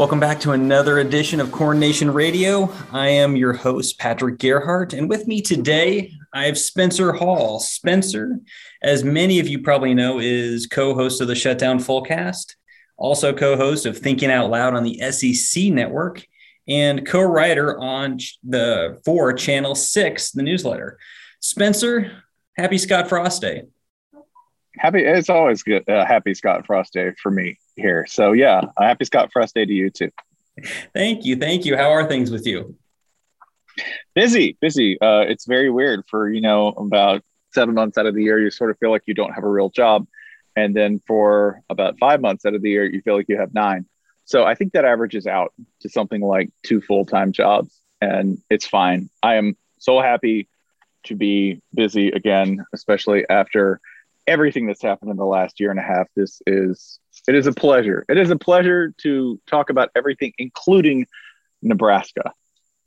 Welcome back to another edition of Corn Nation Radio. I am your host, Patrick Gerhart, and with me today, I have Spencer Hall. Spencer, as many of you probably know, is co host of the Shutdown Fullcast, also co host of Thinking Out Loud on the SEC Network, and co writer on the for Channel 6, the newsletter. Spencer, happy Scott Frost Day. Happy, it's always good. Uh, happy Scott Frost Day for me here. So yeah, happy Scott Frost Day to you too. Thank you, thank you. How are things with you? Busy, busy. Uh, it's very weird for you know about seven months out of the year you sort of feel like you don't have a real job, and then for about five months out of the year you feel like you have nine. So I think that averages out to something like two full time jobs, and it's fine. I am so happy to be busy again, especially after everything that's happened in the last year and a half. This is it is a pleasure. It is a pleasure to talk about everything, including Nebraska.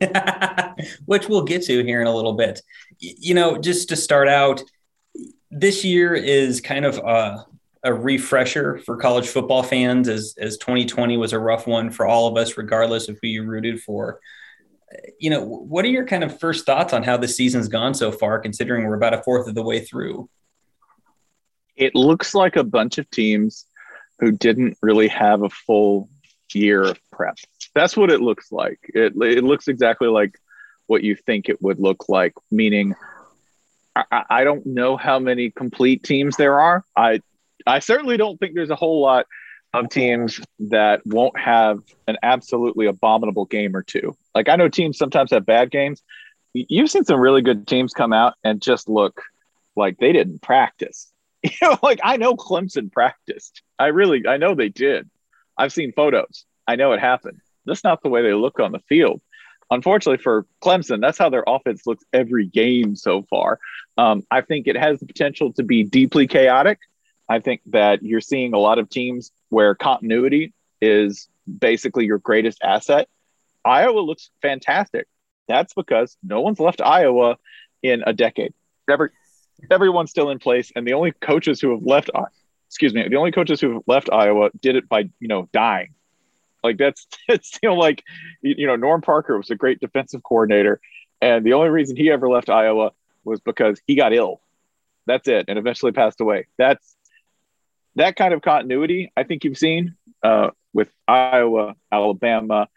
Which we'll get to here in a little bit. You know, just to start out, this year is kind of a, a refresher for college football fans, as as 2020 was a rough one for all of us, regardless of who you rooted for. You know, what are your kind of first thoughts on how the season's gone so far, considering we're about a fourth of the way through? It looks like a bunch of teams who didn't really have a full year of prep. That's what it looks like. It, it looks exactly like what you think it would look like, meaning I, I don't know how many complete teams there are. I, I certainly don't think there's a whole lot of teams that won't have an absolutely abominable game or two. Like I know teams sometimes have bad games. You've seen some really good teams come out and just look like they didn't practice. You know, like I know Clemson practiced. I really, I know they did. I've seen photos. I know it happened. That's not the way they look on the field. Unfortunately for Clemson, that's how their offense looks every game so far. Um, I think it has the potential to be deeply chaotic. I think that you're seeing a lot of teams where continuity is basically your greatest asset. Iowa looks fantastic. That's because no one's left Iowa in a decade. Every, everyone's still in place, and the only coaches who have left, excuse me, the only coaches who have left Iowa did it by you know dying. Like that's it's you know like you know Norm Parker was a great defensive coordinator, and the only reason he ever left Iowa was because he got ill. That's it, and eventually passed away. That's that kind of continuity. I think you've seen uh, with Iowa, Alabama,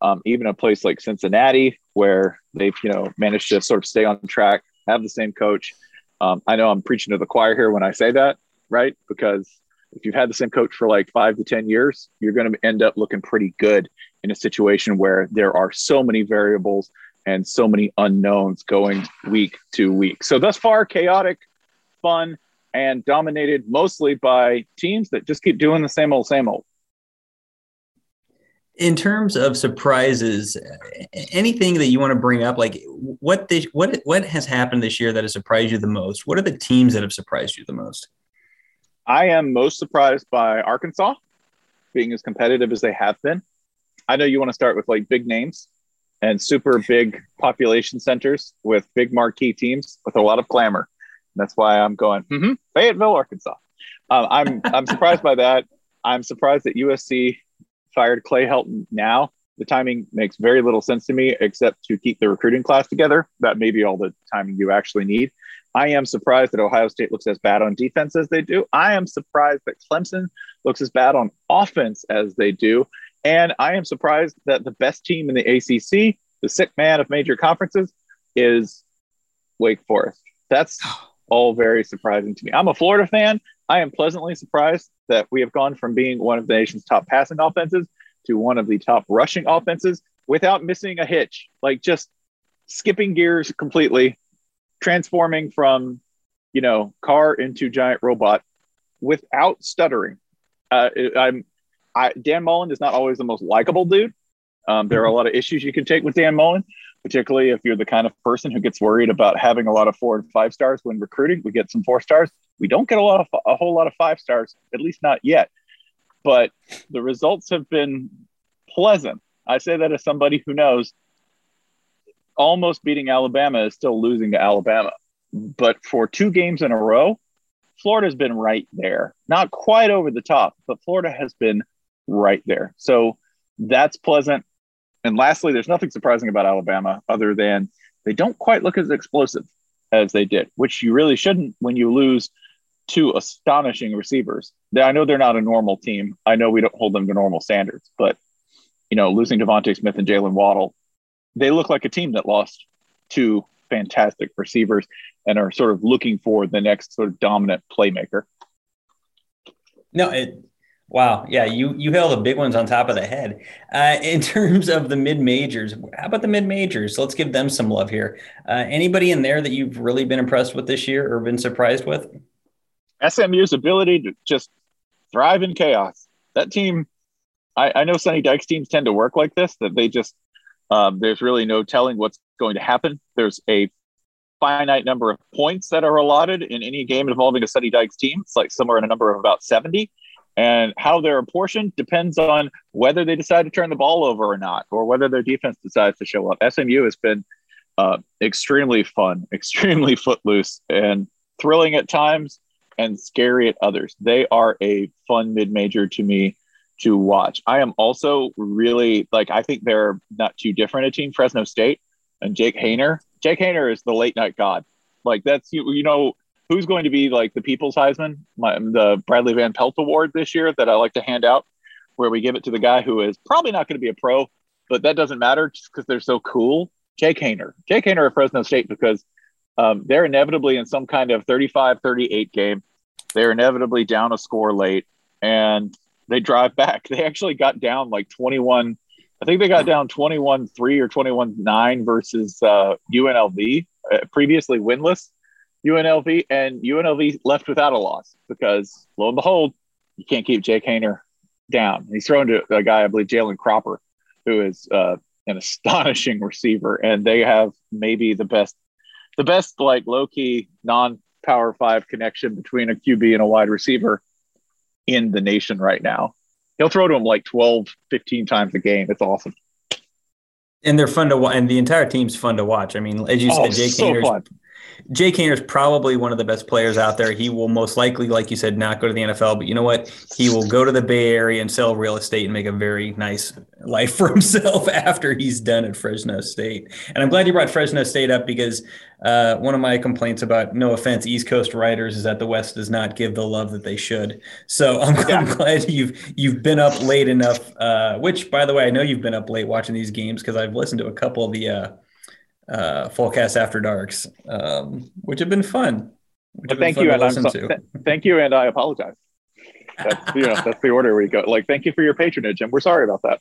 um, even a place like Cincinnati, where they've you know managed to sort of stay on track, have the same coach, um, I know I'm preaching to the choir here when I say that, right? Because if you've had the same coach for like five to 10 years, you're going to end up looking pretty good in a situation where there are so many variables and so many unknowns going week to week. So, thus far, chaotic, fun, and dominated mostly by teams that just keep doing the same old, same old in terms of surprises anything that you want to bring up like what this what what has happened this year that has surprised you the most? What are the teams that have surprised you the most? I am most surprised by arkansas being as competitive as they have been. I know you want to start with like big names and super big population centers with big marquee teams with a lot of clamor. That's why i'm going mm-hmm, fayetteville arkansas. Um, i'm i'm surprised by that. I'm surprised that usc fired Clay Helton now, the timing makes very little sense to me except to keep the recruiting class together. That may be all the timing you actually need. I am surprised that Ohio State looks as bad on defense as they do. I am surprised that Clemson looks as bad on offense as they do. And I am surprised that the best team in the ACC, the sick man of major conferences, is Wake Forest. That's all very surprising to me. I'm a Florida fan. I am pleasantly surprised that we have gone from being one of the nation's top passing offenses to one of the top rushing offenses without missing a hitch, like just skipping gears completely, transforming from, you know, car into giant robot without stuttering. Uh, I'm, I, Dan Mullen is not always the most likable dude. Um, there are a lot of issues you can take with Dan Mullen, particularly if you're the kind of person who gets worried about having a lot of four and five stars when recruiting. We get some four stars. We don't get a lot of a whole lot of five stars, at least not yet. But the results have been pleasant. I say that as somebody who knows almost beating Alabama is still losing to Alabama. But for two games in a row, Florida's been right there. Not quite over the top, but Florida has been right there. So that's pleasant. And lastly, there's nothing surprising about Alabama other than they don't quite look as explosive as they did, which you really shouldn't when you lose two astonishing receivers. I know they're not a normal team. I know we don't hold them to normal standards, but you know, losing DeVonta Smith and Jaylen Waddle, they look like a team that lost two fantastic receivers and are sort of looking for the next sort of dominant playmaker. No, it Wow. Yeah. You, you held the big ones on top of the head. Uh, in terms of the mid majors, how about the mid majors? Let's give them some love here. Uh, anybody in there that you've really been impressed with this year or been surprised with? SMU's ability to just thrive in chaos. That team, I, I know Sonny Dykes teams tend to work like this, that they just, um, there's really no telling what's going to happen. There's a finite number of points that are allotted in any game involving a Sonny Dykes team. It's like somewhere in a number of about 70 and how they're apportioned depends on whether they decide to turn the ball over or not, or whether their defense decides to show up. SMU has been uh, extremely fun, extremely footloose, and thrilling at times and scary at others. They are a fun mid major to me to watch. I am also really like, I think they're not too different a team, Fresno State and Jake Haener. Jake Haener is the late night god. Like, that's, you, you know, who's going to be like the People's Heisman, my, the Bradley Van Pelt Award this year that I like to hand out, where we give it to the guy who is probably not going to be a pro, but that doesn't matter just because they're so cool. Jake Haener, Jake Haener at Fresno State because um, they're inevitably in some kind of 35 38 game. They're inevitably down a score late and they drive back. They actually got down like 21. I think they got down 21 3 or 21 9 versus uh, UNLV, uh, previously winless UNLV, and UNLV left without a loss because lo and behold, you can't keep Jake Haener down. He's thrown to a guy, I believe, Jalen Cropper, who is uh, an astonishing receiver, and they have maybe the best, the best like low key non power five connection between a QB and a wide receiver in the nation right now. He'll throw to him like 12, 15 times a game. It's awesome. And they're fun to watch, and the entire team's fun to watch. I mean, as you oh, said, Jake so Haener's Jake Haener is probably one of the best players out there. He will most likely, like you said, not go to the NFL, but you know what? He will go to the Bay Area and sell real estate and make a very nice life for himself after he's done at Fresno State. And I'm glad you brought Fresno State up because uh, one of my complaints about, no offense, East Coast writers is that the West does not give the love that they should. So I'm, yeah. I'm glad you've you've been up late enough. Uh, which, by the way, I know you've been up late watching these games because I've listened to a couple of the. Uh, uh, Fullcast After Darks, um, which have been fun. Well, thank fun you, and I'm so, th- thank you, and I apologize. That's you know that's the order we go. Like, thank you for your patronage, and we're sorry about that.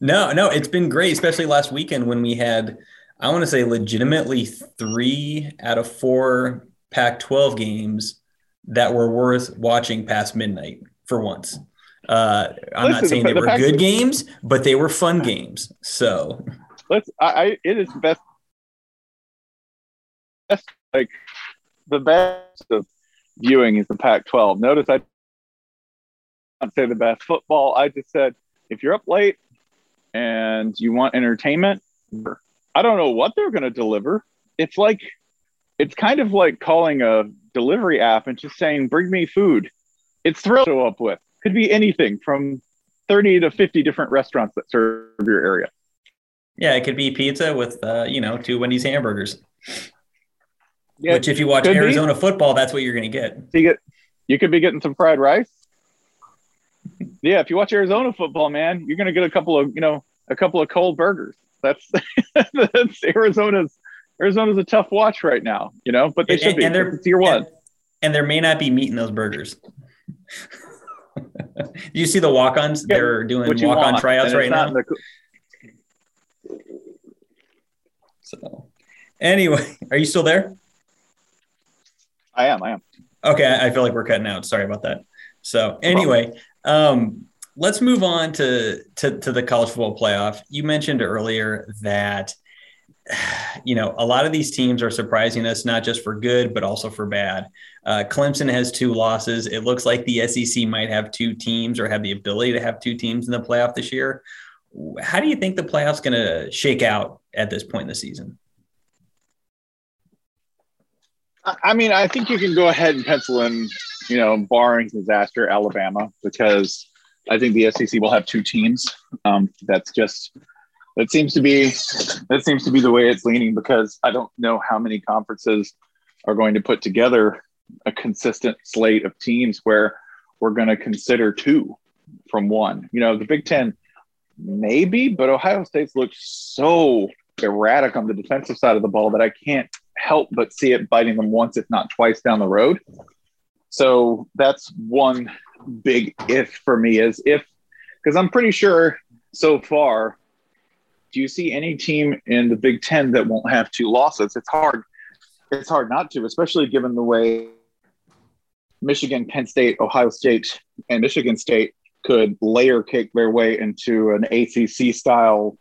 No, no, it's been great, especially last weekend when we had, I want to say, legitimately three out of four Pac-12 games that were worth watching past midnight for once. Uh, I'm Listen, not saying the, they the were Pac- good games, but they were fun games. So let's. I, I it is best best, like the best of viewing is the Pac-12. Notice I didn't say the best football. I just said if you're up late and you want entertainment, I don't know what they're going to deliver. It's like it's kind of like calling a delivery app and just saying, "Bring me food." It's thrill show up with. Could be anything from 30 to 50 different restaurants that serve your area. Yeah, it could be pizza with uh, you know two Wendy's hamburgers. Yeah, Which, if you watch Arizona be. football, that's what you're going to get. You get, you could be getting some fried rice. yeah, if you watch Arizona football, man, you're going to get a couple of, you know, a couple of cold burgers. That's that's Arizona's. Arizona's a tough watch right now, you know, but they and, should be. And they're it's year one, and, and, there may not be meat in those burgers. you see the walk-ons? Yeah, they're doing walk-on tryouts right now. The... So, anyway, are you still there? I am. I am. Okay, I feel like we're cutting out. Sorry about that. So anyway, um, let's move on to, to to the college football playoff. You mentioned earlier that you know a lot of these teams are surprising us, not just for good but also for bad. Uh, Clemson has two losses. It looks like the SEC might have two teams or have the ability to have two teams in the playoff this year. How do you think the playoff's going to shake out at this point in the season? I mean, I think you can go ahead and pencil in, you know, barring disaster, Alabama, because I think the SEC will have two teams. Um, that's just that seems to be that seems to be the way it's leaning because I don't know how many conferences are going to put together a consistent slate of teams where we're going to consider two from one. You know, the Big Ten maybe, but Ohio State's looked so erratic on the defensive side of the ball that I can't help but see it biting them once, if not twice, down the road. So that's one big if for me is if because I'm pretty sure so far. Do you see any team in the Big Ten that won't have two losses? It's hard. It's hard not to, especially given the way Michigan, Penn State, Ohio State, and Michigan State could layer cake their way into an ACC style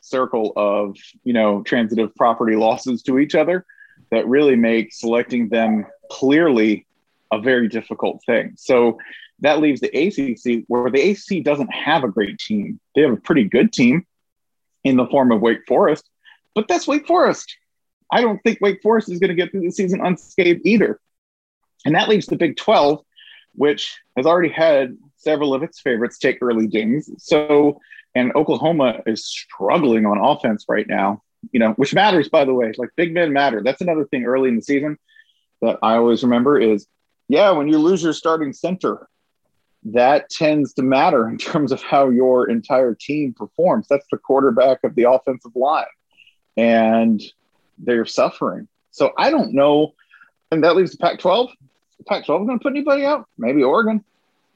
circle of you know transitive property losses to each other that really make selecting them clearly a very difficult thing. So that leaves the ACC, where the ACC doesn't have a great team. They have a pretty good team in the form of Wake Forest, but that's Wake Forest. I don't think Wake Forest is going to get through the season unscathed either. And that leaves the Big 12, which has already had several of its favorites take early games. So, and Oklahoma is struggling on offense right now, you know, which matters, by the way. Like big men matter. That's another thing early in the season that I always remember is yeah, when you lose your starting center, that tends to matter in terms of how your entire team performs. That's the quarterback of the offensive line, and they're suffering. So I don't know. And that leaves the Pac 12. The Pac 12 going to put anybody out? Maybe Oregon.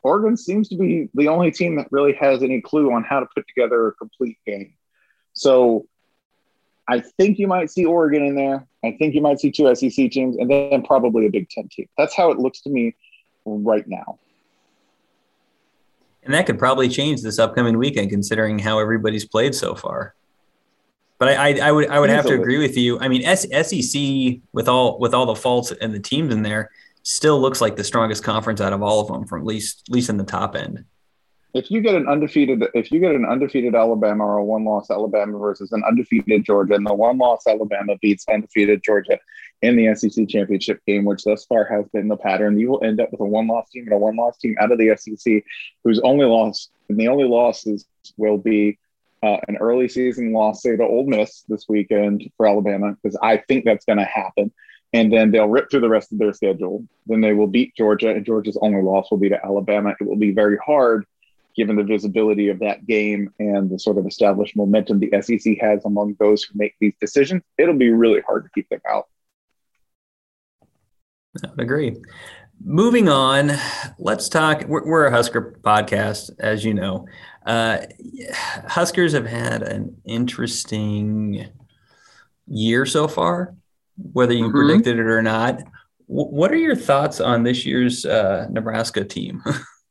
Oregon seems to be the only team that really has any clue on how to put together a complete game. So I think you might see Oregon in there. I think you might see two SEC teams and then probably a Big Ten team. That's how it looks to me right now. And that could probably change this upcoming weekend, considering how everybody's played so far. But I, I, I would, I would have to agree with you. I mean, SEC with all with all the faults and the teams in there, still looks like the strongest conference out of all of them, from at least at least in the top end if you get an undefeated if you get an undefeated Alabama or a one loss Alabama versus an undefeated Georgia and the one loss Alabama beats undefeated Georgia in the SEC championship game, which thus far has been the pattern, you will end up with a one loss team and a one loss team out of the SEC whose only loss and the only losses will be uh, an early season loss, say to Ole Miss this weekend for Alabama, because I think that's going to happen. And then they'll rip through the rest of their schedule. Then they will beat Georgia, and Georgia's only loss will be to Alabama. It will be very hard given the visibility of that game and the sort of established momentum the SEC has among those who make these decisions, it'll be really hard to keep them out. I would agree. Moving on, let's talk. We're, we're a Husker podcast, as you know. Uh, Huskers have had an interesting year so far, whether you mm-hmm. predicted it or not. W- what are your thoughts on this year's uh, Nebraska team?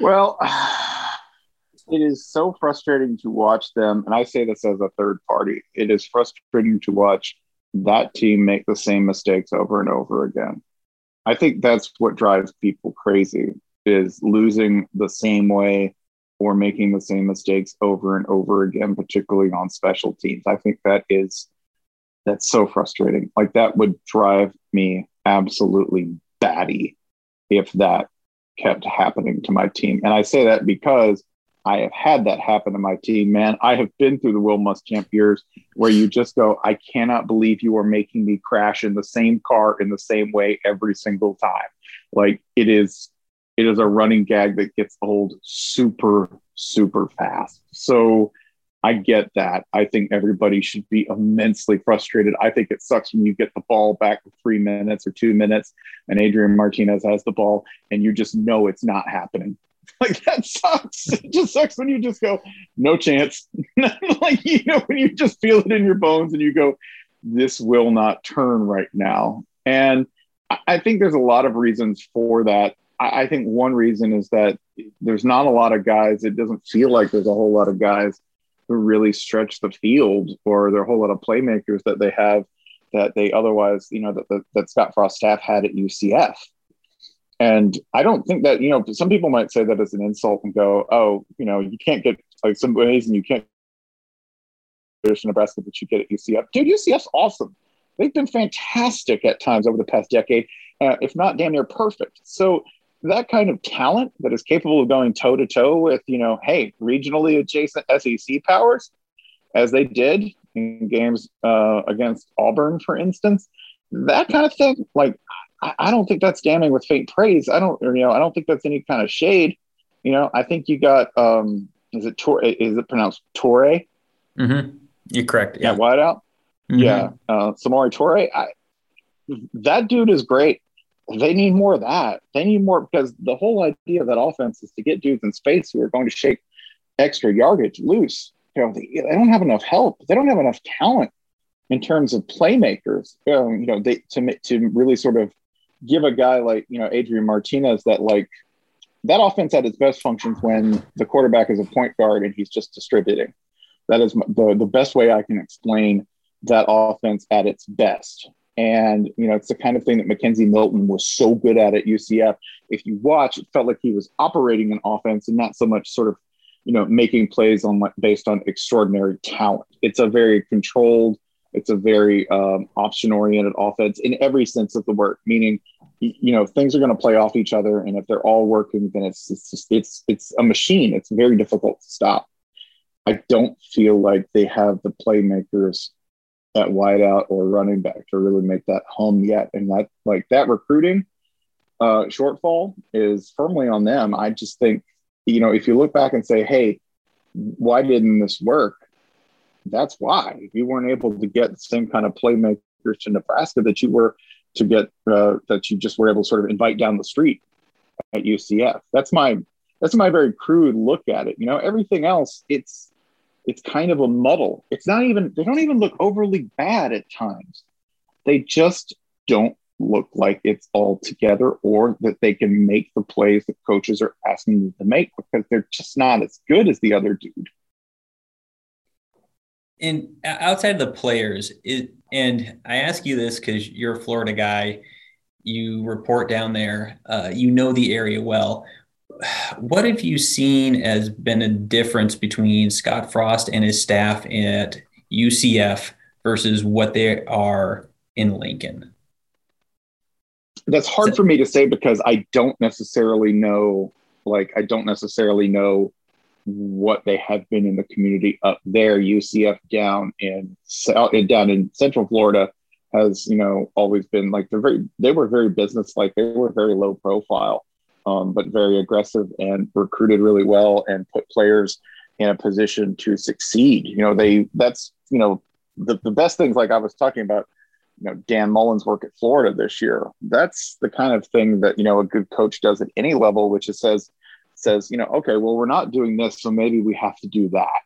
Well, it is so frustrating to watch them. And I say this as a third party. It is frustrating to watch that team make the same mistakes over and over again. I think that's what drives people crazy is losing the same way or making the same mistakes over and over again, particularly on special teams. I think that is that's so frustrating. Like that would drive me absolutely batty if that kept happening to my team. And I say that because I have had that happen to my team, man. I have been through the Will Muschamp years where you just go, I cannot believe you are making me crash in the same car in the same way every single time. Like it is, it is a running gag that gets old super, super fast. So I get that. I think everybody should be immensely frustrated. I think it sucks when you get the ball back for three minutes or two minutes and Adrian Martinez has the ball and you just know it's not happening. Like that sucks. It just sucks when you just go, no chance. like, you know, when you just feel it in your bones and you go, this will not turn right now. And I think there's a lot of reasons for that. I think one reason is that there's not a lot of guys. It doesn't feel like there's a whole lot of guys really stretch the field or a whole lot of playmakers that they have that they otherwise, you know, that, that, that Scott Frost staff had at UCF. And I don't think that, you know, some people might say that as an insult and go, oh, you know, you can't get like some and you can't Nebraska that you get at UCF. Dude, UCF's awesome. They've been fantastic at times over the past decade, uh, if not damn near perfect. So that kind of talent that is capable of going toe to toe with, you know, hey, regionally adjacent SEC powers, as they did in games uh, against Auburn, for instance, that kind of thing, like, I, I don't think that's damning with faint praise. I don't, or, you know, I don't think that's any kind of shade. You know, I think you got, um, is it Tor? Is it pronounced Torre? Mm-hmm. You're correct. Yeah, wideout. Mm-hmm. Yeah, uh, Samori Toure. I, that dude is great. They need more of that. They need more because the whole idea of that offense is to get dudes in space who are going to shake extra yardage loose. You know, they, they don't have enough help. They don't have enough talent in terms of playmakers. Um, you know, they to to really sort of give a guy like you know Adrian Martinez that like that offense at its best functions when the quarterback is a point guard and he's just distributing. That is the the best way I can explain that offense at its best. And, you know, it's the kind of thing that McKenzie Milton was so good at at UCF. If you watch, it felt like he was operating an offense and not so much sort of, you know, making plays on based on extraordinary talent. It's a very controlled, it's a very um, option oriented offense in every sense of the word, meaning, you know, things are going to play off each other. And if they're all working, then it's, it's, just, it's, it's a machine. It's very difficult to stop. I don't feel like they have the playmakers at wideout or running back to really make that home yet. And that like that recruiting uh, shortfall is firmly on them. I just think, you know, if you look back and say, hey, why didn't this work? That's why you weren't able to get the same kind of playmakers to Nebraska that you were to get uh, that you just were able to sort of invite down the street at UCF. That's my that's my very crude look at it. You know, everything else it's it's kind of a muddle. It's not even, they don't even look overly bad at times. They just don't look like it's all together or that they can make the plays that coaches are asking them to make because they're just not as good as the other dude. And outside of the players, it, and I ask you this because you're a Florida guy, you report down there, uh, you know the area well what have you seen as been a difference between Scott Frost and his staff at UCF versus what they are in Lincoln? That's hard for me to say because I don't necessarily know, like, I don't necessarily know what they have been in the community up there. UCF down in uh, down in Central Florida has, you know, always been like they're very they were very business like they were very low profile um, but very aggressive and recruited really well and put players in a position to succeed. You know, they that's you know the, the best things like I was talking about. You know, Dan Mullen's work at Florida this year. That's the kind of thing that you know a good coach does at any level, which is says says you know okay, well we're not doing this, so maybe we have to do that.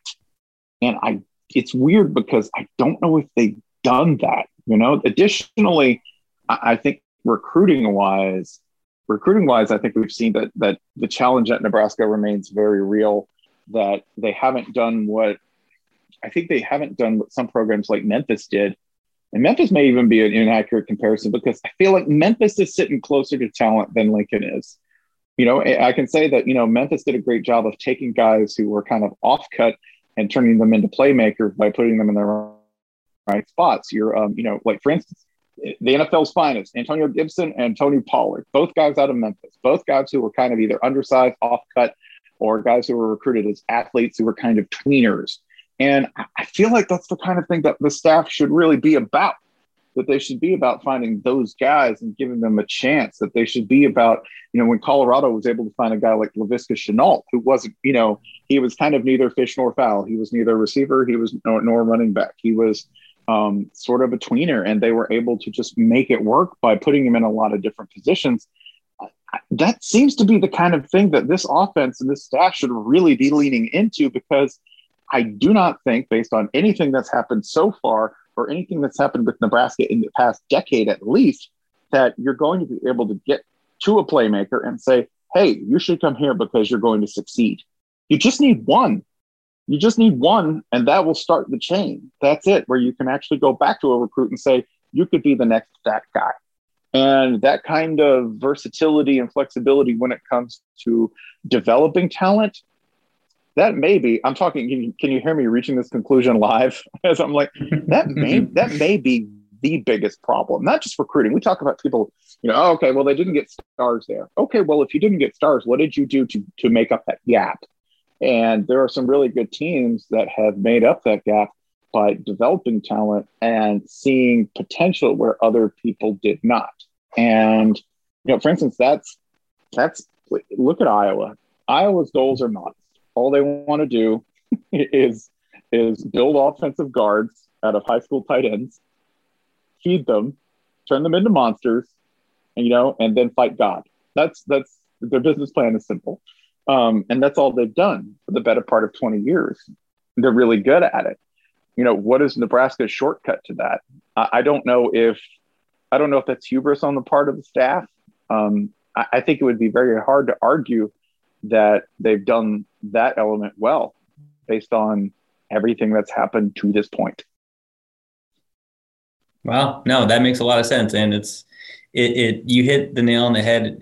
And I, it's weird because I don't know if they've done that. You know, additionally, I, I think recruiting wise, recruiting wise, I think we've seen that that the challenge at Nebraska remains very real. That they haven't done what I think they haven't done what some programs like Memphis did. And Memphis may even be an inaccurate comparison because I feel like Memphis is sitting closer to talent than Lincoln is. You know, I can say that, you know, Memphis did a great job of taking guys who were kind of off cut and turning them into playmakers by putting them in their right spots. You're, um, you know, like for instance, the NFL's finest, Antonio Gibson and Tony Pollard, both guys out of Memphis, both guys who were kind of either undersized, off cut, or guys who were recruited as athletes who were kind of tweeners. And I feel like that's the kind of thing that the staff should really be about. That they should be about finding those guys and giving them a chance. That they should be about, you know, when Colorado was able to find a guy like Laviska Shenault, who wasn't, you know, he was kind of neither fish nor fowl. He was neither receiver, he was nor, nor running back. He was, um, sort of a tweener, and they were able to just make it work by putting him in a lot of different positions. That seems to be the kind of thing that this offense and this staff should really be leaning into because I do not think, based on anything that's happened so far or anything that's happened with Nebraska in the past decade at least, that you're going to be able to get to a playmaker and say, hey, you should come here because you're going to succeed. You just need one. You just need one, and that will start the chain. That's it, where you can actually go back to a recruit and say, you could be the next that guy. And that kind of versatility and flexibility when it comes to developing talent, that may be, I'm talking, can you, can you hear me reaching this conclusion live? As I'm like, that may, that may be the biggest problem, not just recruiting. We talk about people You know, oh, okay, well, they didn't get stars there. Okay, well, if you didn't get stars, what did you do to, to make up that gap? And there are some really good teams that have made up that gap by developing talent and seeing potential where other people did not. And you know, for instance, that's that's look at Iowa. Iowa's goals are modest. All they want to do is is build offensive guards out of high school tight ends, feed them, turn them into monsters, and you know, and then fight God. That's that's their business plan is simple. Um, and that's all they've done for the better part of 20 years. They're really good at it. You know, what is Nebraska's shortcut to that? I, I don't know if I don't know if that's hubris on the part of the staff. Um, I, I think it would be very hard to argue that they've done that element well based on everything that's happened to this point. Wow, no, that makes a lot of sense, and it's it, it you hit the nail on the head.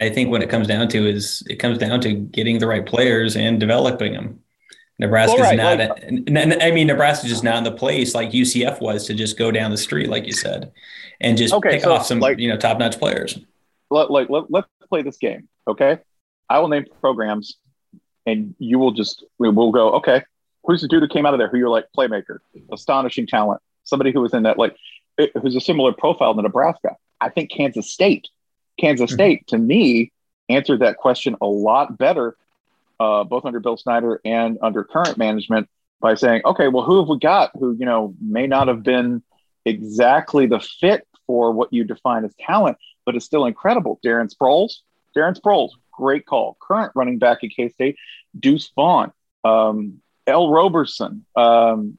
I think what it comes down to is it comes down to getting the right players and developing them. Nebraska's right, not. Like, I mean, Nebraska's just not in the place like UCF was to just go down the street, like you said, and just okay, pick so off some like, you know top notch players. Let, like let, let's play this game, okay? I will name programs, and you will just we'll go. Okay, who's the dude who came out of there? Who you're like playmaker, astonishing talent, somebody who was in that like eh, who's a similar profile to Nebraska. I think Kansas State. Kansas mm-hmm. State to me answered that question a lot better uh, both under Bill Snyder and under current management by saying, okay, well, who have we got who, you know, may not have been exactly the fit for what you define as talent, but is still incredible. Darren Sproles, Darren Sproles, great call. Current running back at K State, Deuce Vaughn, um, Ell Roberson, um,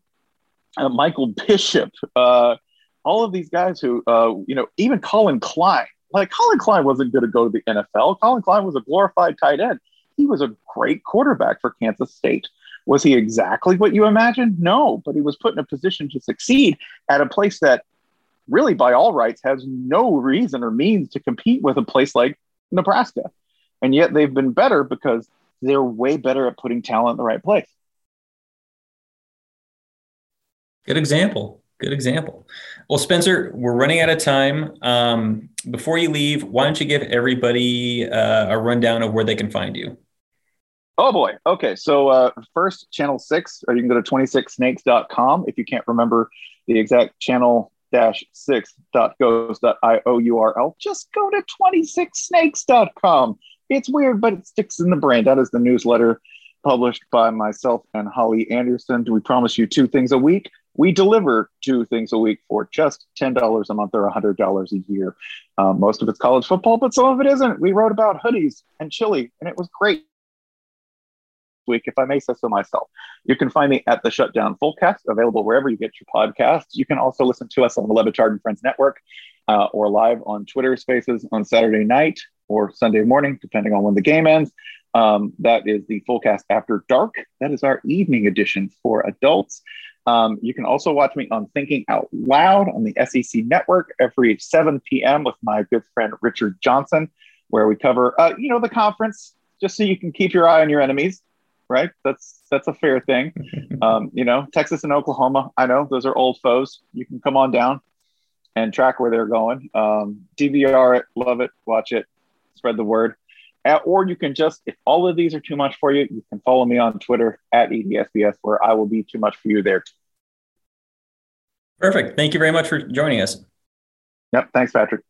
uh, Michael Bishop, uh, all of these guys who, uh, you know, even Collin Klein. Like Collin Klein wasn't going to go to the NFL. Collin Klein was a glorified tight end he was a great quarterback for Kansas State. Was he exactly what you imagined? No, but he was put in a position to succeed at a place that really, by all rights, has no reason or means to compete with a place like Nebraska. And yet they've been better because they're way better at putting talent in the right place. Good example. Good example. Well, Spencer, we're running out of time. Um, before you leave, why don't you give everybody uh, a rundown of where they can find you? Oh boy. Okay. So uh, first, channel six, or you can go to 26snakes.com if you can't remember the exact channel dash six dot goes dot IOURL. Just go to 26snakes.com. It's weird, but it sticks in the brain. That is the newsletter published by myself and Holly Anderson. We promise you two things a week? We deliver two things a week for just $10 a month or $100 a year. Um, most of it's college football, but some of it isn't. We wrote about hoodies and chili, and it was great week, if I may say so myself. You can find me at the Shutdown Fullcast, available wherever you get your podcasts. You can also listen to us on the Le Batard and Friends Network uh, or live on Twitter Spaces on Saturday night or Sunday morning, depending on when the game ends. Um, that is the Fullcast After Dark. That is our evening edition for adults. Um, you can also watch me on Thinking Out Loud on the SEC Network every 7 p.m. with my good friend Richard Johnson, where we cover, uh, you know, the conference, just so you can keep your eye on your enemies right? That's that's a fair thing. Um, you know, Texas and Oklahoma, I know those are old foes. You can come on down and track where they're going. Um, DVR it, love it, watch it, spread the word. At, or you can just, if all of these are too much for you, you can follow me on Twitter at EDSBS, where I will be too much for you there. Too. Perfect. Thank you very much for joining us. Yep. Thanks, Patrick.